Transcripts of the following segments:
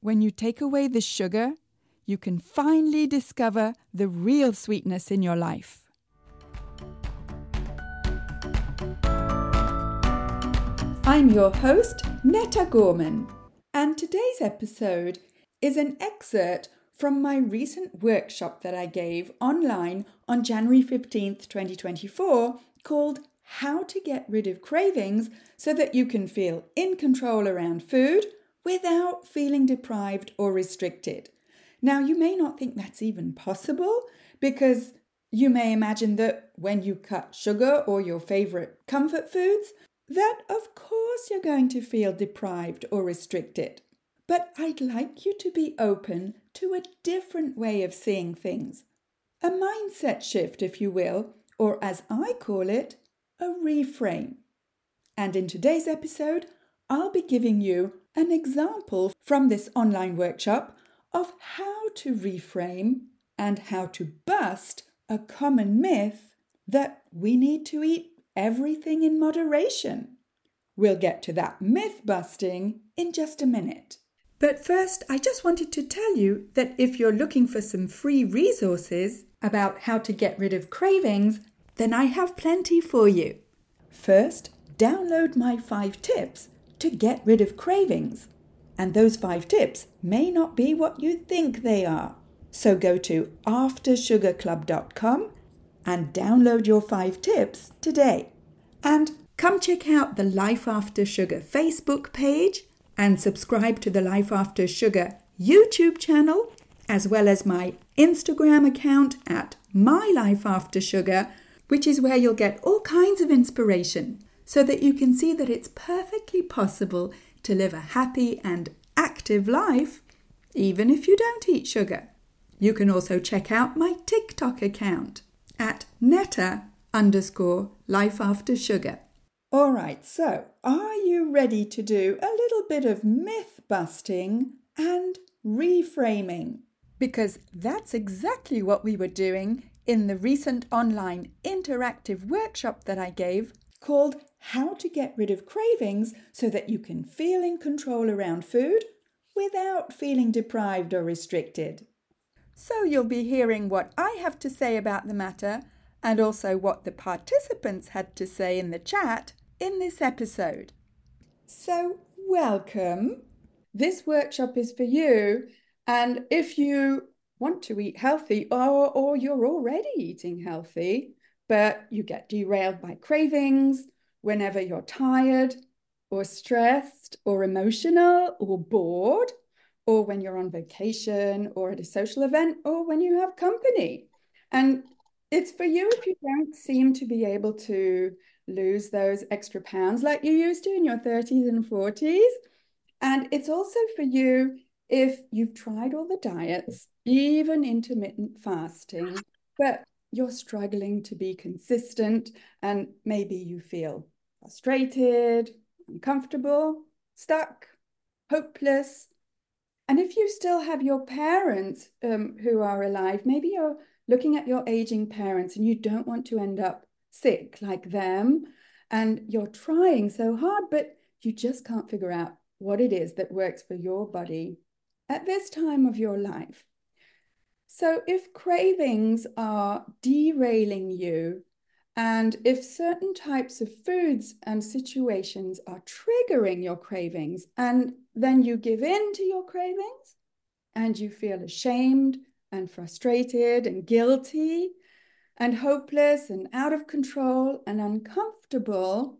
when you take away the sugar, you can finally discover the real sweetness in your life. I'm your host, Netta Gorman, and today's episode is an excerpt from my recent workshop that I gave online on January 15th, 2024, called How to Get Rid of Cravings so that you can feel in control around food without feeling deprived or restricted. Now, you may not think that's even possible because you may imagine that when you cut sugar or your favorite comfort foods, that of course you're going to feel deprived or restricted. But I'd like you to be open to a different way of seeing things. A mindset shift, if you will, or as I call it, a reframe. And in today's episode, I'll be giving you an example from this online workshop of how to reframe and how to bust a common myth that we need to eat everything in moderation. We'll get to that myth busting in just a minute. But first, I just wanted to tell you that if you're looking for some free resources about how to get rid of cravings, then I have plenty for you. First, download my five tips to get rid of cravings. And those five tips may not be what you think they are. So go to aftersugarclub.com and download your five tips today. And come check out the Life After Sugar Facebook page and subscribe to the Life After Sugar YouTube channel, as well as my Instagram account at My Life After Sugar, which is where you'll get all kinds of inspiration so that you can see that it's perfectly possible to live a happy and active life even if you don't eat sugar. You can also check out my TikTok account at netta underscore life after sugar. All right, so are you ready to do a little bit of myth busting and reframing? Because that's exactly what we were doing in the recent online interactive workshop that I gave called How to Get Rid of Cravings so that you can feel in control around food without feeling deprived or restricted. So you'll be hearing what I have to say about the matter and also what the participants had to say in the chat in this episode. So, welcome. This workshop is for you, and if you want to eat healthy or, or you're already eating healthy, but you get derailed by cravings whenever you're tired or stressed or emotional or bored, or when you're on vacation or at a social event or when you have company. And it's for you if you don't seem to be able to lose those extra pounds like you used to in your 30s and 40s. And it's also for you if you've tried all the diets, even intermittent fasting, but you're struggling to be consistent and maybe you feel frustrated, uncomfortable, stuck, hopeless. And if you still have your parents um, who are alive, maybe you're looking at your aging parents and you don't want to end up sick like them. And you're trying so hard, but you just can't figure out what it is that works for your body at this time of your life. So, if cravings are derailing you, and if certain types of foods and situations are triggering your cravings, and then you give in to your cravings and you feel ashamed and frustrated and guilty and hopeless and out of control and uncomfortable,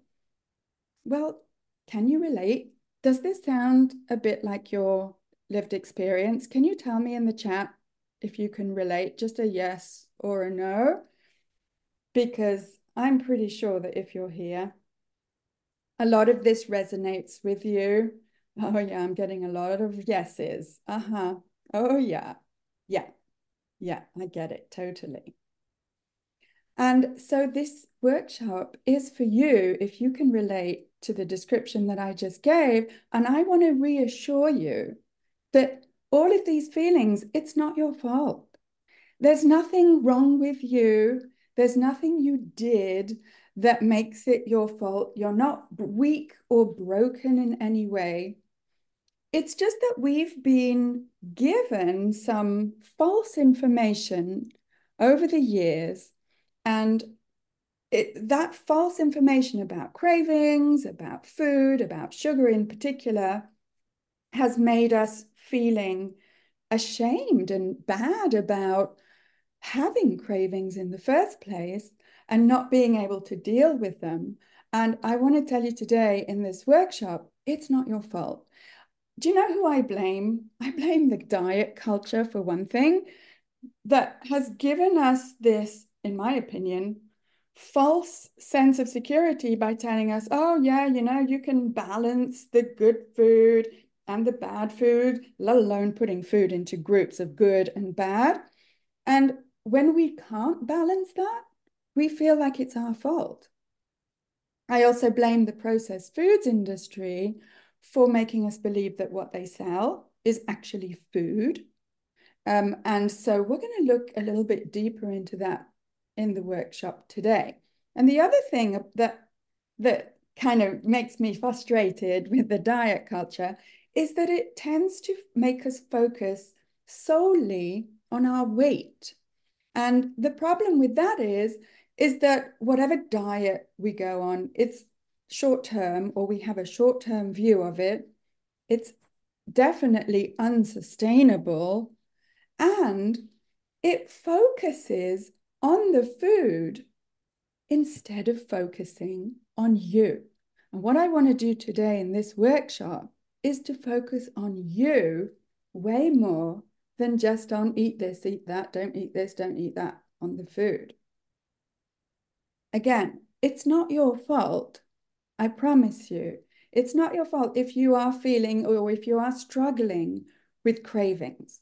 well, can you relate? Does this sound a bit like your lived experience? Can you tell me in the chat if you can relate? Just a yes or a no? Because I'm pretty sure that if you're here, a lot of this resonates with you. Oh, yeah, I'm getting a lot of yeses. Uh huh. Oh, yeah. Yeah. Yeah, I get it totally. And so this workshop is for you if you can relate to the description that I just gave. And I want to reassure you that all of these feelings, it's not your fault. There's nothing wrong with you. There's nothing you did that makes it your fault. You're not weak or broken in any way. It's just that we've been given some false information over the years, and it, that false information about cravings, about food, about sugar in particular, has made us feeling ashamed and bad about having cravings in the first place and not being able to deal with them. And I want to tell you today in this workshop, it's not your fault. Do you know who I blame? I blame the diet culture for one thing that has given us this, in my opinion, false sense of security by telling us, oh, yeah, you know, you can balance the good food and the bad food, let alone putting food into groups of good and bad. And when we can't balance that, we feel like it's our fault. I also blame the processed foods industry for making us believe that what they sell is actually food. Um, and so we're going to look a little bit deeper into that in the workshop today. And the other thing that that kind of makes me frustrated with the diet culture is that it tends to make us focus solely on our weight. And the problem with that is is that whatever diet we go on, it's short term or we have a short term view of it. It's definitely unsustainable and it focuses on the food instead of focusing on you. And what I want to do today in this workshop is to focus on you way more than just on eat this, eat that, don't eat this, don't eat that on the food. Again, it's not your fault. I promise you. It's not your fault if you are feeling or if you are struggling with cravings.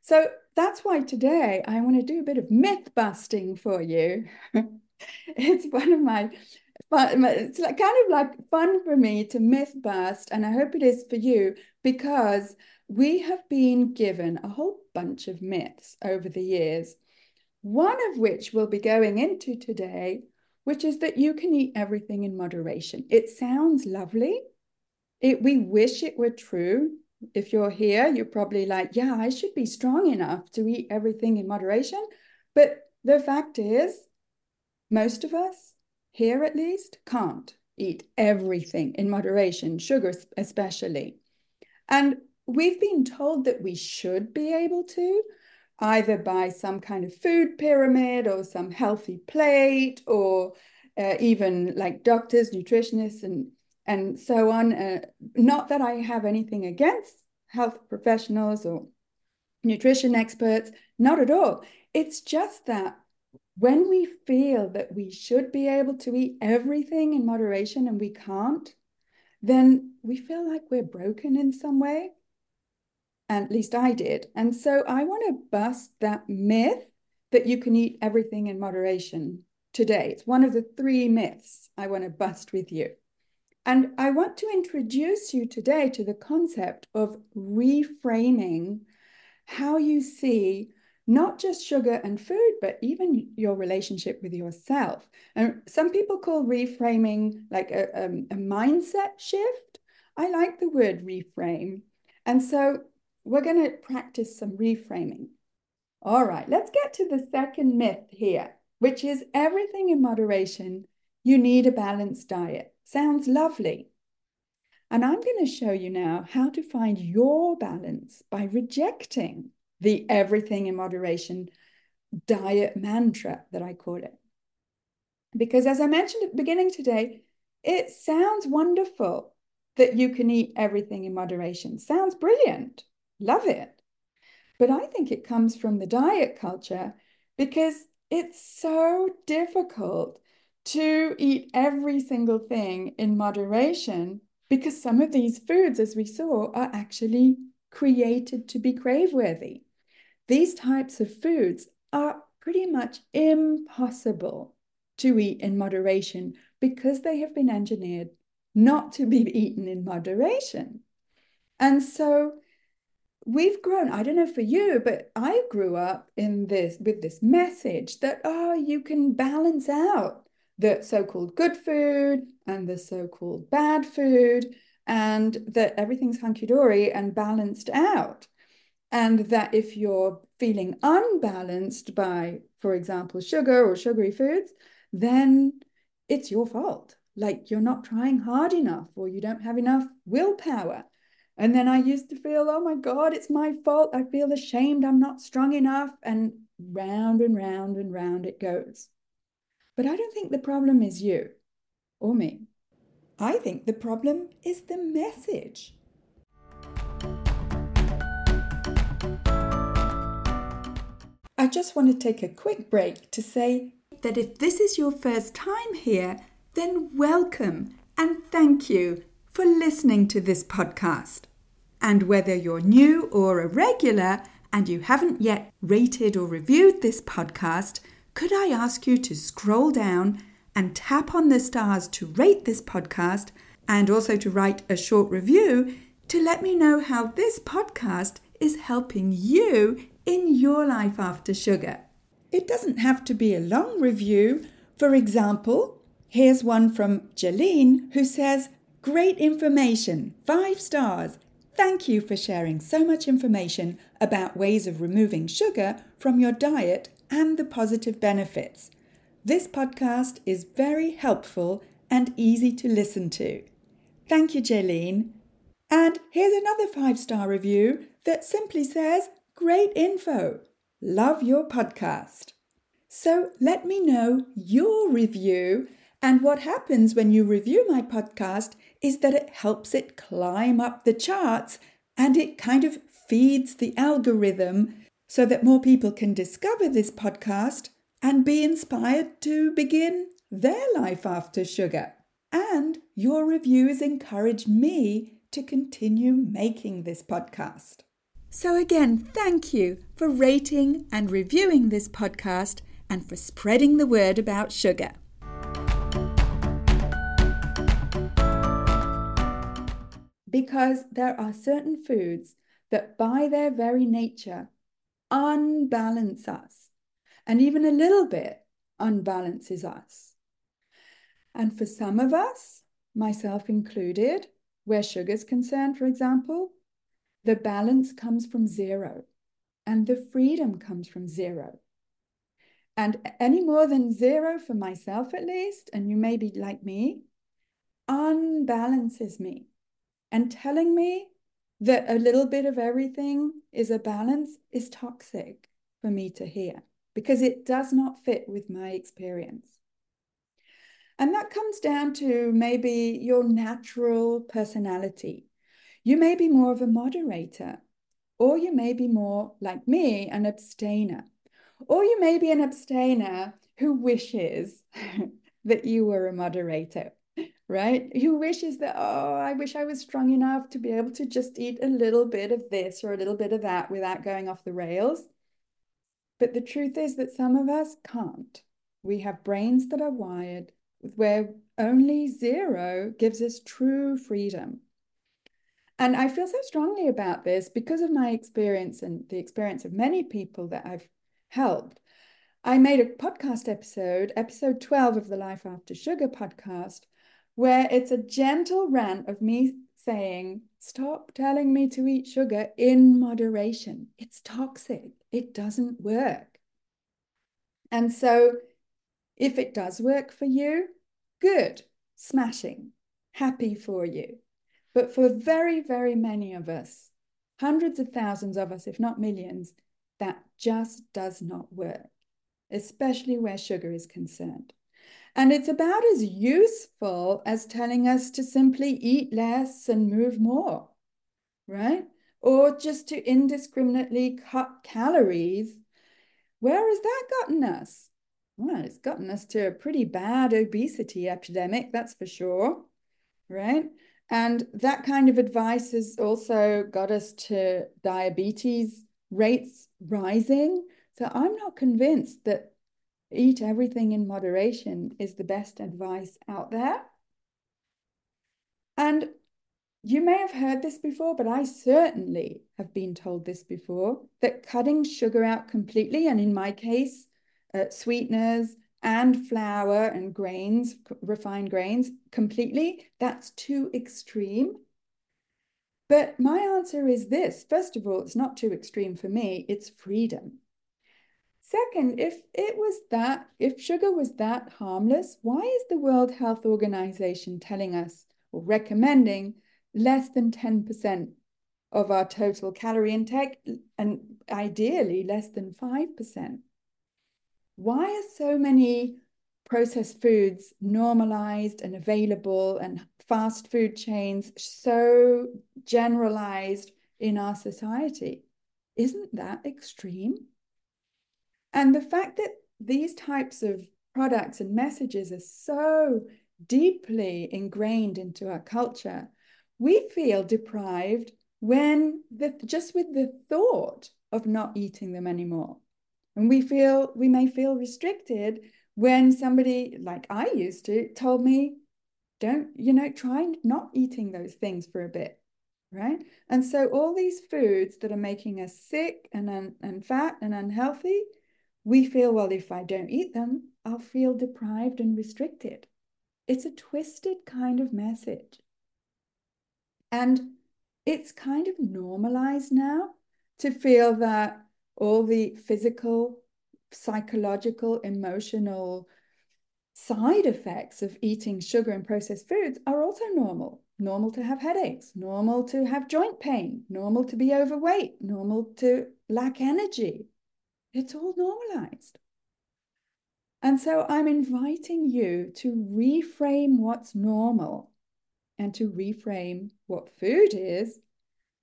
So that's why today I want to do a bit of myth busting for you. it's one of my fun, it's like kind of like fun for me to myth bust, and I hope it is for you because we have been given a whole bunch of myths over the years. One of which we'll be going into today which is that you can eat everything in moderation. It sounds lovely. It, we wish it were true. If you're here, you're probably like, yeah, I should be strong enough to eat everything in moderation. But the fact is, most of us, here at least, can't eat everything in moderation, sugar especially. And we've been told that we should be able to, either by some kind of food pyramid or some healthy plate or uh, even like doctors, nutritionists, and and so on. Uh, not that I have anything against health professionals or nutrition experts, not at all. It's just that when we feel that we should be able to eat everything in moderation and we can't, then we feel like we're broken in some way at least I did. And so I want to bust that myth that you can eat everything in moderation today. It's one of the three myths I want to bust with you. And I want to introduce you today to the concept of reframing how you see not just sugar and food, but even your relationship with yourself. And some people call reframing like a, um, a mindset shift. I like the word reframe. And so we're going to practice some reframing. All right, let's get to the second myth here, which is everything in moderation. You need a balanced diet. Sounds lovely. And I'm going to show you now how to find your balance by rejecting the everything in moderation diet mantra that I call it. Because as I mentioned at the beginning today, it sounds wonderful that you can eat everything in moderation. Sounds brilliant love it. But I think it comes from the diet culture because it's so difficult to eat every single thing in moderation because some of these foods, as we saw, are actually created to be crave-worthy. These types of foods are pretty much impossible to eat in moderation because they have been engineered not to be eaten in moderation. And so we've grown, I don't know for you, but I grew up in this with this message that, oh, you can balance out the so-called good food and the so-called bad food and that everything's hunky-dory and balanced out. And that if you're feeling unbalanced by, for example, sugar or sugary foods, then it's your fault. Like you're not trying hard enough or you don't have enough willpower. And then I used to feel, oh my God, it's my fault. I feel ashamed. I'm not strong enough. And round and round and round it goes. But I don't think the problem is you or me. I think the problem is the message. I just want to take a quick break to say that if this is your first time here, then welcome and thank you for listening to this podcast. And whether you're new or a regular and you haven't yet rated or reviewed this podcast, could I ask you to scroll down and tap on the stars to rate this podcast and also to write a short review to let me know how this podcast is helping you in your life after sugar. It doesn't have to be a long review. For example, here's one from Jeline who says, Great information, five stars. Thank you for sharing so much information about ways of removing sugar from your diet and the positive benefits. This podcast is very helpful and easy to listen to. Thank you, Jaylene. And here's another five star review that simply says, Great info. Love your podcast. So let me know your review. And what happens when you review my podcast is that it helps it climb up the charts and it kind of feeds the algorithm so that more people can discover this podcast and be inspired to begin their life after sugar. And your reviews encourage me to continue making this podcast. So, again, thank you for rating and reviewing this podcast and for spreading the word about sugar. Because there are certain foods that, by their very nature, unbalance us. And even a little bit unbalances us. And for some of us, myself included, where sugar is concerned, for example, the balance comes from zero and the freedom comes from zero. And any more than zero for myself, at least, and you may be like me, unbalances me and telling me that a little bit of everything is a balance is toxic for me to hear because it does not fit with my experience. And that comes down to maybe your natural personality. You may be more of a moderator, or you may be more like me, an abstainer, or you may be an abstainer who wishes that you were a moderator right? Who wishes that, oh, I wish I was strong enough to be able to just eat a little bit of this or a little bit of that without going off the rails. But the truth is that some of us can't. We have brains that are wired where only zero gives us true freedom. And I feel so strongly about this because of my experience and the experience of many people that I've helped. I made a podcast episode, episode 12 of the Life After Sugar podcast, where it's a gentle rant of me saying, Stop telling me to eat sugar in moderation. It's toxic, it doesn't work. And so, if it does work for you, good, smashing, happy for you. But for very, very many of us, hundreds of thousands of us, if not millions, that just does not work, especially where sugar is concerned. And it's about as useful as telling us to simply eat less and move more, right? Or just to indiscriminately cut calories. Where has that gotten us? Well, it's gotten us to a pretty bad obesity epidemic, that's for sure, right? And that kind of advice has also got us to diabetes rates rising. So I'm not convinced that eat everything in moderation is the best advice out there. And you may have heard this before, but I certainly have been told this before that cutting sugar out completely, and in my case, uh, sweeteners and flour and grains, refined grains, completely, that's too extreme. But my answer is this first of all, it's not too extreme for me, it's freedom. Second, if it was that, if sugar was that harmless, why is the World Health Organization telling us or recommending less than 10% of our total calorie intake and ideally less than 5%? Why are so many processed foods normalized and available and fast food chains so generalized in our society? Isn't that extreme? And the fact that these types of products and messages are so deeply ingrained into our culture, we feel deprived when the, just with the thought of not eating them anymore. And we feel we may feel restricted when somebody like I used to told me, don't, you know, try not eating those things for a bit. Right. And so all these foods that are making us sick and, un- and fat and unhealthy, we feel, well, if I don't eat them, I'll feel deprived and restricted. It's a twisted kind of message. And it's kind of normalized now to feel that all the physical, psychological, emotional side effects of eating sugar and processed foods are also normal. Normal to have headaches, normal to have joint pain, normal to be overweight, normal to lack energy. It's all normalized. And so I'm inviting you to reframe what's normal and to reframe what food is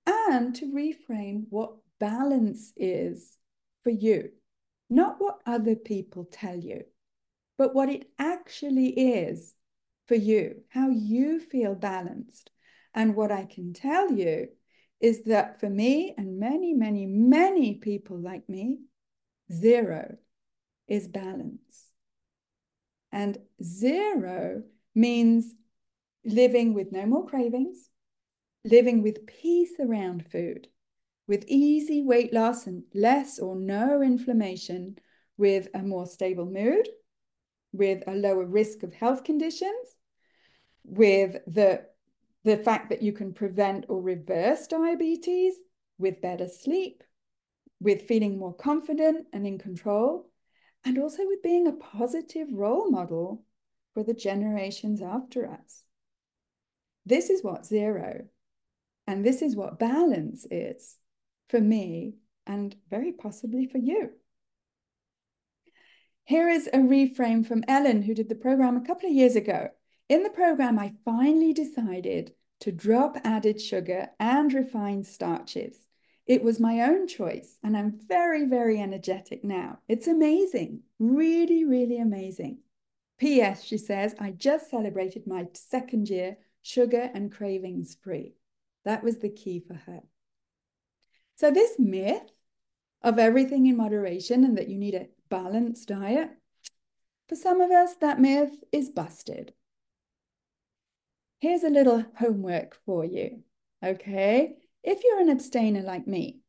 and to reframe what balance is for you. Not what other people tell you, but what it actually is for you, how you feel balanced. And what I can tell you is that for me and many, many, many people like me, zero is balance. And zero means living with no more cravings, living with peace around food, with easy weight loss and less or no inflammation, with a more stable mood, with a lower risk of health conditions, with the, the fact that you can prevent or reverse diabetes, with better sleep, with feeling more confident and in control, and also with being a positive role model for the generations after us. This is what zero and this is what balance is for me and very possibly for you. Here is a reframe from Ellen, who did the program a couple of years ago. In the program, I finally decided to drop added sugar and refined starches. It was my own choice, and I'm very, very energetic now. It's amazing, really, really amazing. P.S. She says, I just celebrated my second year sugar and cravings free. That was the key for her. So, this myth of everything in moderation and that you need a balanced diet, for some of us, that myth is busted. Here's a little homework for you. Okay. If you're an abstainer like me,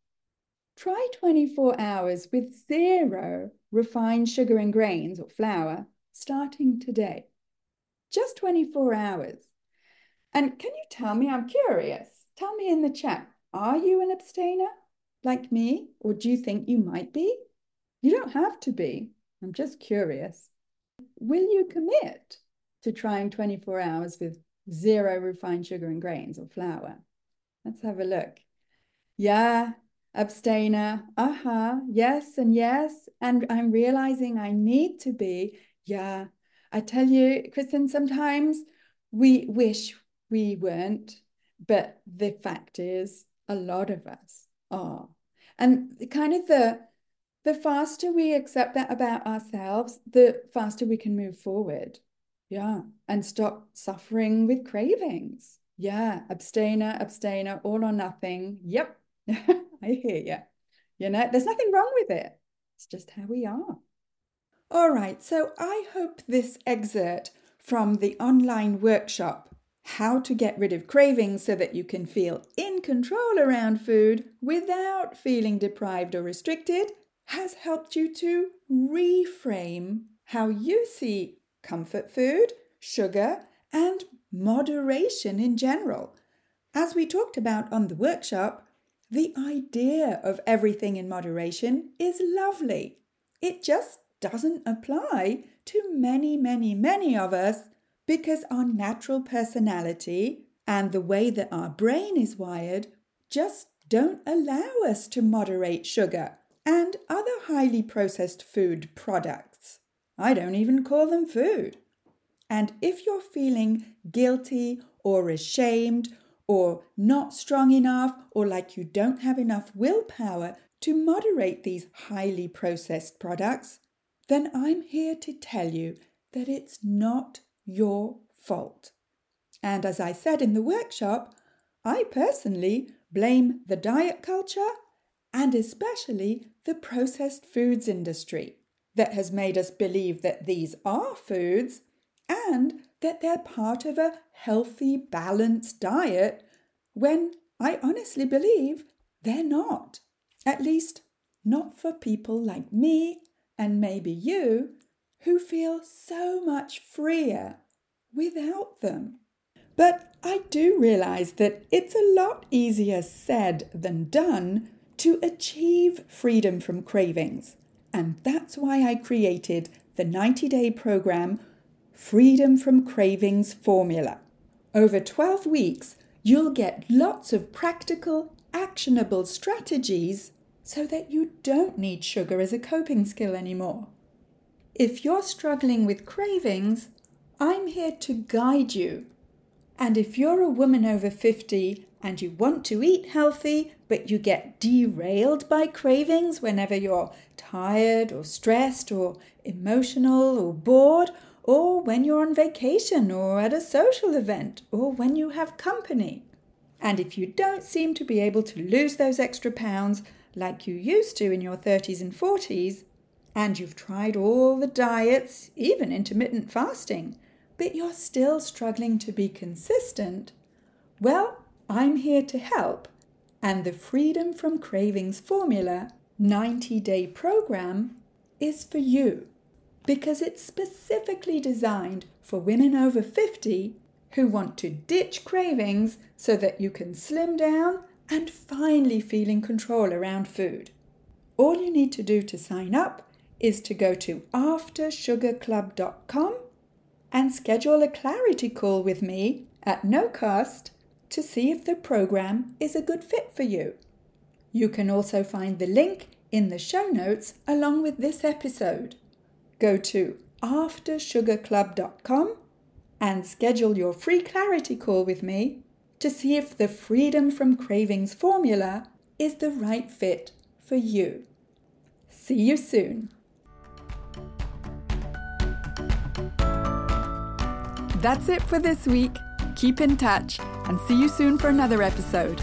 try 24 hours with zero refined sugar and grains or flour starting today. Just 24 hours. And can you tell me? I'm curious. Tell me in the chat are you an abstainer like me, or do you think you might be? You don't have to be. I'm just curious. Will you commit to trying 24 hours with zero refined sugar and grains or flour? Let's have a look. Yeah, abstainer. Aha, uh-huh. yes, and yes. And I'm realizing I need to be. Yeah, I tell you, Kristen, sometimes we wish we weren't, but the fact is, a lot of us are. And kind of the the faster we accept that about ourselves, the faster we can move forward. Yeah. And stop suffering with cravings. Yeah, abstainer, abstainer, all or nothing. Yep, I hear you. You know, there's nothing wrong with it. It's just how we are. All right, so I hope this excerpt from the online workshop, How to Get Rid of Cravings So That You Can Feel in Control Around Food Without Feeling Deprived or Restricted, has helped you to reframe how you see comfort food, sugar, and moderation in general. As we talked about on the workshop, the idea of everything in moderation is lovely. It just doesn't apply to many, many, many of us because our natural personality and the way that our brain is wired just don't allow us to moderate sugar and other highly processed food products. I don't even call them food. And if you're feeling guilty or ashamed or not strong enough or like you don't have enough willpower to moderate these highly processed products, then I'm here to tell you that it's not your fault. And as I said in the workshop, I personally blame the diet culture and especially the processed foods industry that has made us believe that these are foods and that they're part of a healthy, balanced diet when I honestly believe they're not. At least, not for people like me and maybe you who feel so much freer without them. But I do realize that it's a lot easier said than done to achieve freedom from cravings. And that's why I created the 90 day program Freedom from Cravings Formula. Over 12 weeks, you'll get lots of practical, actionable strategies so that you don't need sugar as a coping skill anymore. If you're struggling with cravings, I'm here to guide you. And if you're a woman over 50 and you want to eat healthy, but you get derailed by cravings whenever you're tired or stressed or emotional or bored, or when you're on vacation or at a social event or when you have company. And if you don't seem to be able to lose those extra pounds like you used to in your 30s and 40s, and you've tried all the diets, even intermittent fasting, but you're still struggling to be consistent, well, I'm here to help. And the Freedom from Cravings Formula 90 day program is for you because it's specifically designed for women over 50 who want to ditch cravings so that you can slim down and finally feel in control around food. All you need to do to sign up is to go to aftersugarclub.com and schedule a clarity call with me at no cost to see if the program is a good fit for you. You can also find the link in the show notes along with this episode go to aftersugarclub.com and schedule your free clarity call with me to see if the Freedom from Cravings formula is the right fit for you. See you soon. That's it for this week. Keep in touch and see you soon for another episode.